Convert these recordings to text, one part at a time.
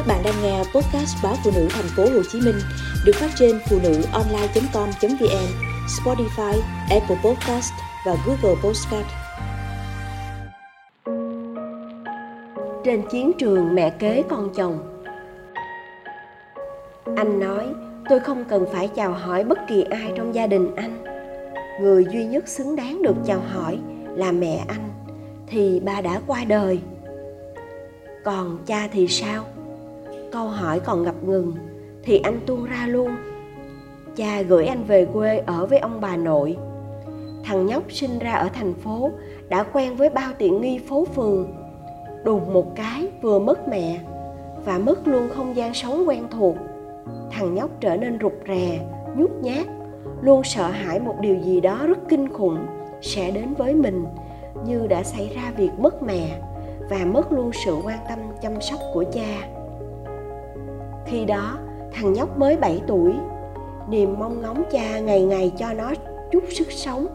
Các bạn đang nghe podcast báo phụ nữ thành phố Hồ Chí Minh được phát trên phụ nữ online.com.vn, Spotify, Apple Podcast và Google Podcast. Trên chiến trường mẹ kế con chồng. Anh nói, tôi không cần phải chào hỏi bất kỳ ai trong gia đình anh. Người duy nhất xứng đáng được chào hỏi là mẹ anh thì bà đã qua đời. Còn cha thì sao? Câu hỏi còn ngập ngừng, thì anh tuôn ra luôn. Cha gửi anh về quê ở với ông bà nội. Thằng nhóc sinh ra ở thành phố, đã quen với bao tiện nghi phố phường. Đùng một cái vừa mất mẹ, và mất luôn không gian sống quen thuộc. Thằng nhóc trở nên rụt rè, nhút nhát, luôn sợ hãi một điều gì đó rất kinh khủng sẽ đến với mình, như đã xảy ra việc mất mẹ, và mất luôn sự quan tâm chăm sóc của cha khi đó, thằng nhóc mới 7 tuổi. Niềm mong ngóng cha ngày ngày cho nó chút sức sống,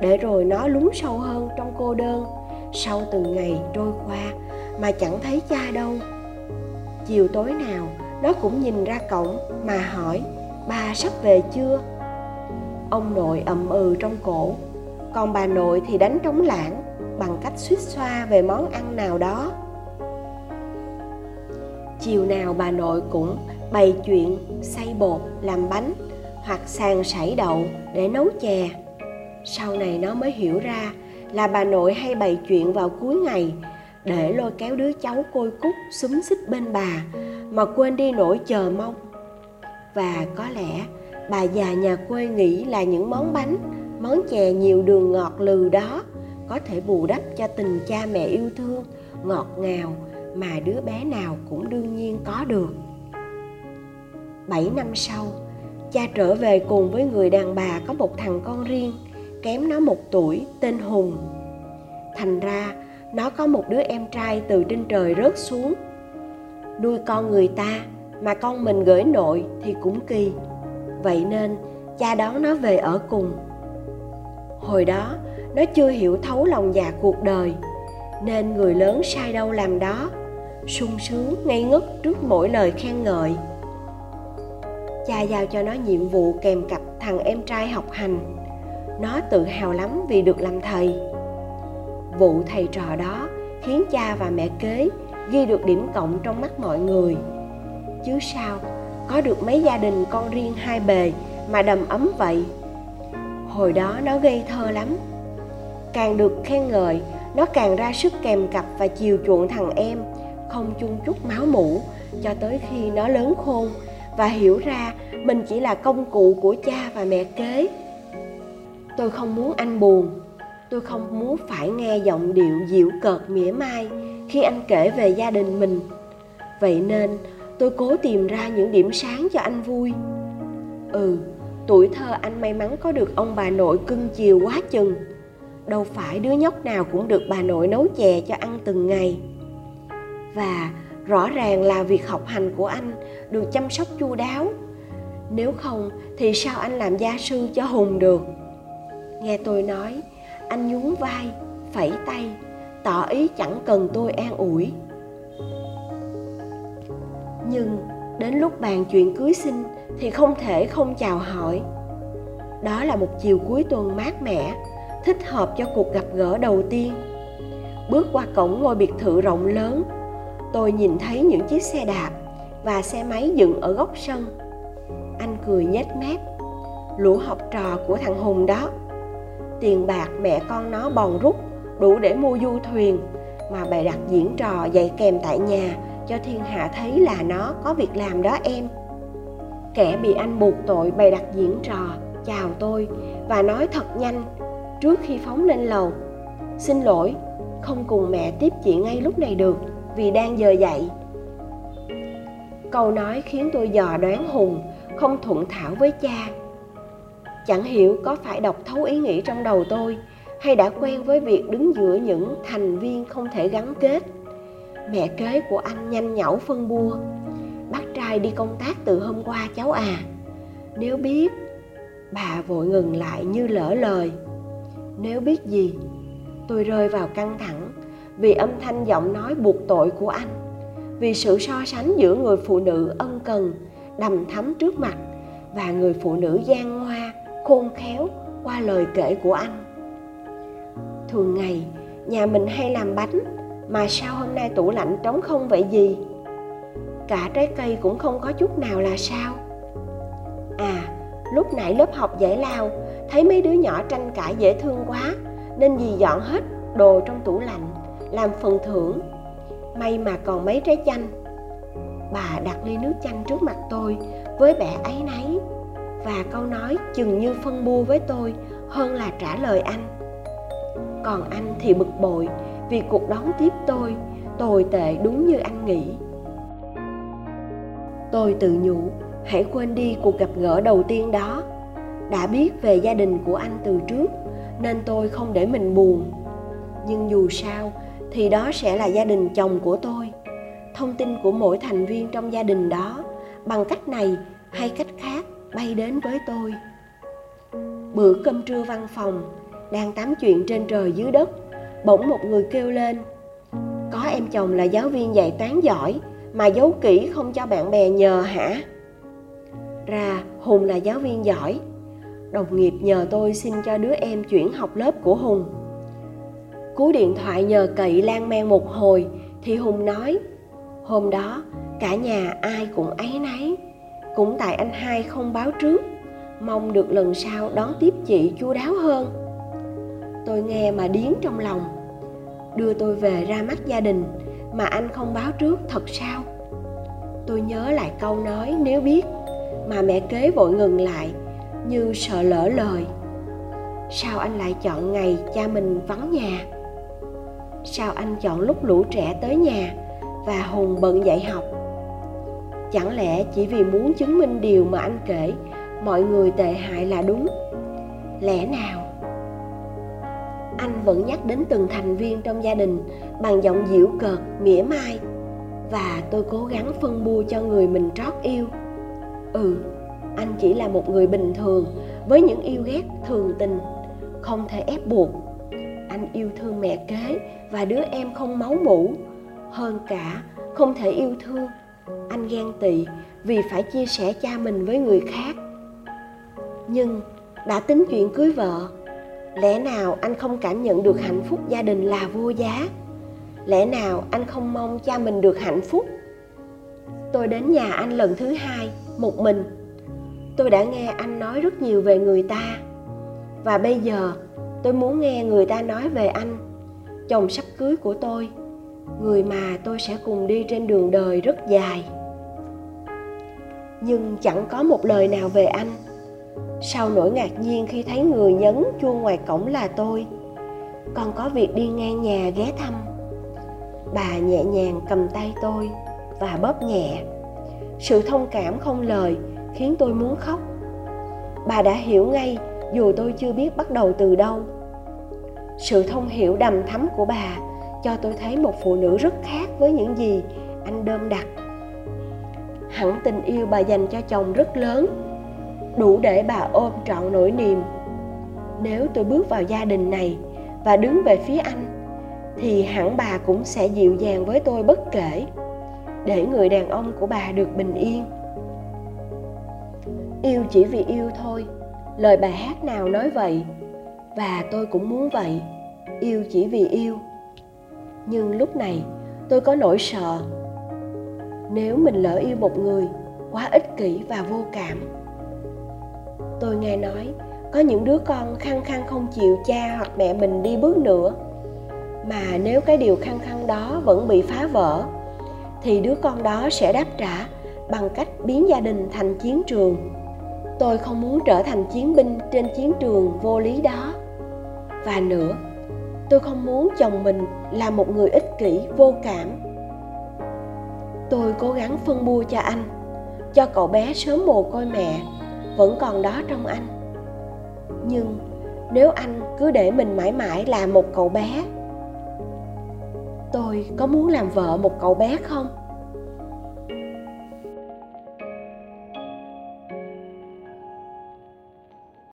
để rồi nó lún sâu hơn trong cô đơn. Sau từng ngày trôi qua mà chẳng thấy cha đâu. Chiều tối nào, nó cũng nhìn ra cổng mà hỏi bà sắp về chưa? Ông nội ậm ừ trong cổ, còn bà nội thì đánh trống lãng, bằng cách suýt xoa về món ăn nào đó chiều nào bà nội cũng bày chuyện xay bột làm bánh hoặc sàn sảy đậu để nấu chè. Sau này nó mới hiểu ra là bà nội hay bày chuyện vào cuối ngày để lôi kéo đứa cháu côi cút xúm xích bên bà mà quên đi nỗi chờ mong. Và có lẽ bà già nhà quê nghĩ là những món bánh, món chè nhiều đường ngọt lừ đó có thể bù đắp cho tình cha mẹ yêu thương, ngọt ngào mà đứa bé nào cũng đương nhiên có được. 7 năm sau, cha trở về cùng với người đàn bà có một thằng con riêng, kém nó một tuổi, tên hùng. Thành ra, nó có một đứa em trai từ trên trời rớt xuống. Nuôi con người ta mà con mình gửi nội thì cũng kỳ. Vậy nên, cha đón nó về ở cùng. Hồi đó, nó chưa hiểu thấu lòng dạ cuộc đời, nên người lớn sai đâu làm đó sung sướng ngây ngất trước mỗi lời khen ngợi. Cha giao cho nó nhiệm vụ kèm cặp thằng em trai học hành. Nó tự hào lắm vì được làm thầy. Vụ thầy trò đó khiến cha và mẹ kế ghi được điểm cộng trong mắt mọi người. Chứ sao, có được mấy gia đình con riêng hai bề mà đầm ấm vậy? Hồi đó nó gây thơ lắm. Càng được khen ngợi, nó càng ra sức kèm cặp và chiều chuộng thằng em không chung chút máu mủ cho tới khi nó lớn khôn và hiểu ra mình chỉ là công cụ của cha và mẹ kế. Tôi không muốn anh buồn, tôi không muốn phải nghe giọng điệu dịu cợt mỉa mai khi anh kể về gia đình mình. Vậy nên tôi cố tìm ra những điểm sáng cho anh vui. Ừ tuổi thơ anh may mắn có được ông bà nội cưng chiều quá chừng. Đâu phải đứa nhóc nào cũng được bà nội nấu chè cho ăn từng ngày và rõ ràng là việc học hành của anh được chăm sóc chu đáo. Nếu không thì sao anh làm gia sư cho hùng được? Nghe tôi nói, anh nhún vai, phẩy tay, tỏ ý chẳng cần tôi an ủi. Nhưng đến lúc bàn chuyện cưới xin thì không thể không chào hỏi. Đó là một chiều cuối tuần mát mẻ, thích hợp cho cuộc gặp gỡ đầu tiên. Bước qua cổng ngôi biệt thự rộng lớn tôi nhìn thấy những chiếc xe đạp và xe máy dựng ở góc sân. Anh cười nhếch mép. Lũ học trò của thằng hùng đó. Tiền bạc mẹ con nó bòn rút, đủ để mua du thuyền, mà bày đặt diễn trò dạy kèm tại nhà cho thiên hạ thấy là nó có việc làm đó em. Kẻ bị anh buộc tội bày đặt diễn trò, chào tôi và nói thật nhanh trước khi phóng lên lầu. Xin lỗi, không cùng mẹ tiếp chị ngay lúc này được vì đang giờ dậy. Câu nói khiến tôi dò đoán hùng, không thuận thảo với cha. Chẳng hiểu có phải đọc thấu ý nghĩ trong đầu tôi, hay đã quen với việc đứng giữa những thành viên không thể gắn kết. Mẹ kế của anh nhanh nhảu phân bua, bác trai đi công tác từ hôm qua cháu à. Nếu biết, bà vội ngừng lại như lỡ lời. Nếu biết gì, tôi rơi vào căng thẳng vì âm thanh giọng nói buộc tội của anh, vì sự so sánh giữa người phụ nữ ân cần, đầm thắm trước mặt và người phụ nữ gian ngoa, khôn khéo qua lời kể của anh. Thường ngày, nhà mình hay làm bánh, mà sao hôm nay tủ lạnh trống không vậy gì? Cả trái cây cũng không có chút nào là sao? À lúc nãy lớp học giải lao, thấy mấy đứa nhỏ tranh cãi dễ thương quá, nên dì dọn hết đồ trong tủ lạnh làm phần thưởng. May mà còn mấy trái chanh. Bà đặt ly nước chanh trước mặt tôi với vẻ ấy nấy và câu nói chừng như phân bua với tôi hơn là trả lời anh. Còn anh thì bực bội vì cuộc đón tiếp tôi, tồi tệ đúng như anh nghĩ. Tôi tự nhủ, hãy quên đi cuộc gặp gỡ đầu tiên đó. Đã biết về gia đình của anh từ trước, nên tôi không để mình buồn. Nhưng dù sao thì đó sẽ là gia đình chồng của tôi. Thông tin của mỗi thành viên trong gia đình đó, bằng cách này hay cách khác bay đến với tôi. Bữa cơm trưa văn phòng, đang tám chuyện trên trời dưới đất, bỗng một người kêu lên. Có em chồng là giáo viên dạy toán giỏi, mà giấu kỹ không cho bạn bè nhờ hả? Ra, hùng là giáo viên giỏi. Đồng nghiệp nhờ tôi xin cho đứa em chuyển học lớp của hùng cú điện thoại nhờ cậy lan man một hồi, thì hùng nói, hôm đó, cả nhà ai cũng ấy nấy cũng tại anh hai không báo trước, mong được lần sau đón tiếp chị chu đáo hơn. Tôi nghe mà điếng trong lòng. Đưa tôi về ra mắt gia đình, mà anh không báo trước thật sao? Tôi nhớ lại câu nói, nếu biết. Mà mẹ kế vội ngừng lại, như sợ lỡ lời. Sao anh lại chọn ngày cha mình vắng nhà? Sao anh chọn lúc lũ trẻ tới nhà và hùng bận dạy học? Chẳng lẽ chỉ vì muốn chứng minh điều mà anh kể, mọi người tệ hại là đúng? Lẽ nào? Anh vẫn nhắc đến từng thành viên trong gia đình bằng giọng giễu cợt, mỉa mai. Và tôi cố gắng phân bua cho người mình trót yêu. Ừ anh chỉ là một người bình thường với những yêu ghét thường tình, không thể ép buộc anh yêu thương mẹ kế và đứa em không máu mủ. Hơn cả, không thể yêu thương. Anh ghen tị vì phải chia sẻ cha mình với người khác. Nhưng đã tính chuyện cưới vợ, lẽ nào anh không cảm nhận được hạnh phúc gia đình là vô giá? Lẽ nào anh không mong cha mình được hạnh phúc? Tôi đến nhà anh lần thứ hai, một mình. Tôi đã nghe anh nói rất nhiều về người ta. Và bây giờ tôi muốn nghe người ta nói về anh. Chồng sắp cưới của tôi, người mà tôi sẽ cùng đi trên đường đời rất dài. Nhưng chẳng có một lời nào về anh. Sau nỗi ngạc nhiên khi thấy người nhấn chuông ngoài cổng là tôi, còn có việc đi ngang nhà ghé thăm. Bà nhẹ nhàng cầm tay tôi và bóp nhẹ. Sự thông cảm không lời khiến tôi muốn khóc. Bà đã hiểu ngay dù tôi chưa biết bắt đầu từ đâu. Sự thông hiểu đầm thắm của bà cho tôi thấy một phụ nữ rất khác với những gì anh đơm đặt. Hẳn tình yêu bà dành cho chồng rất lớn, đủ để bà ôm trọn nỗi niềm. Nếu tôi bước vào gia đình này và đứng về phía anh, thì hẳn bà cũng sẽ dịu dàng với tôi bất kể, để người đàn ông của bà được bình yên. Yêu chỉ vì yêu thôi lời bài hát nào nói vậy? Và tôi cũng muốn vậy, yêu chỉ vì yêu. Nhưng lúc này, tôi có nỗi sợ. Nếu mình lỡ yêu một người quá ích kỷ và vô cảm, tôi nghe nói có những đứa con khăng khăng không chịu cha hoặc mẹ mình đi bước nữa. Mà nếu cái điều khăng khăng đó vẫn bị phá vỡ, thì đứa con đó sẽ đáp trả bằng cách biến gia đình thành chiến trường tôi không muốn trở thành chiến binh trên chiến trường vô lý đó. Và nữa, tôi không muốn chồng mình là một người ích kỷ, vô cảm. Tôi cố gắng phân bua cho anh, cho cậu bé sớm mồ côi mẹ, vẫn còn đó trong anh. Nhưng nếu anh cứ để mình mãi mãi là một cậu bé, tôi có muốn làm vợ một cậu bé không?